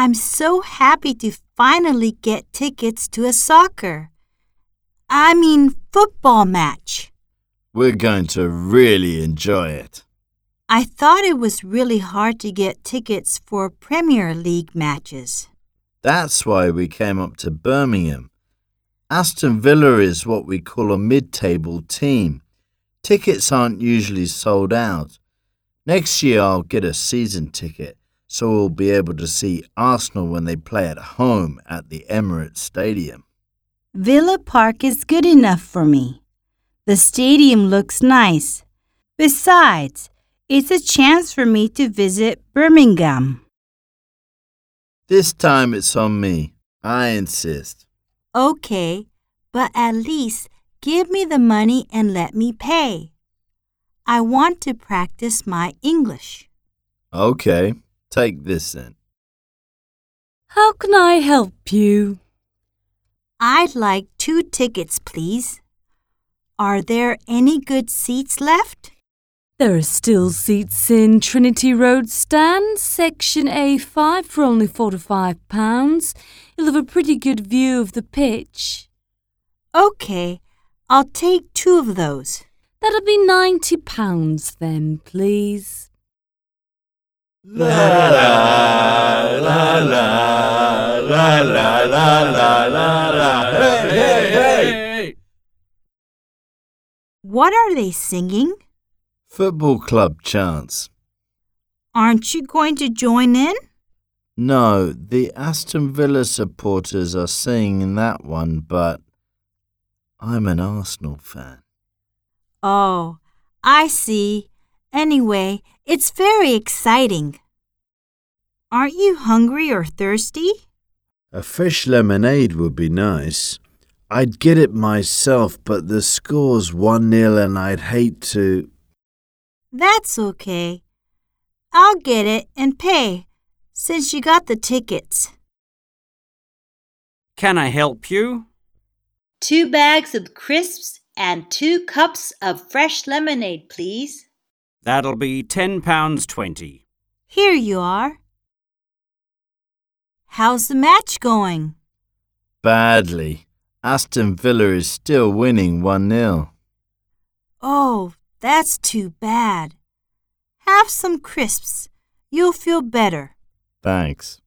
I'm so happy to finally get tickets to a soccer. I mean, football match. We're going to really enjoy it. I thought it was really hard to get tickets for Premier League matches. That's why we came up to Birmingham. Aston Villa is what we call a mid table team. Tickets aren't usually sold out. Next year, I'll get a season ticket so we'll be able to see Arsenal when they play at home at the Emirates Stadium. Villa Park is good enough for me. The stadium looks nice. Besides, it's a chance for me to visit Birmingham. This time it's on me. I insist. Okay, but at least give me the money and let me pay. I want to practice my English. Okay, take this then. How can I help you? I'd like two tickets, please. Are there any good seats left? There are still seats in Trinity Road Stand, section A5 for only £45. You'll have a pretty good view of the pitch. Okay, I'll take two of those. That'll be £90 then, please. La la la la la la la la la la hey hey hey What are they singing? Football club chants. Aren't you going to join in? No, the Aston Villa supporters are singing that one, but I'm an Arsenal fan. Oh, I see. Anyway, it's very exciting. Aren't you hungry or thirsty? A fresh lemonade would be nice. I'd get it myself, but the score's 1 0 and I'd hate to. That's okay. I'll get it and pay since you got the tickets. Can I help you? Two bags of crisps and two cups of fresh lemonade, please. That'll be £10.20. Here you are. How's the match going? Badly. Aston Villa is still winning 1 0. Oh, that's too bad. Have some crisps. You'll feel better. Thanks.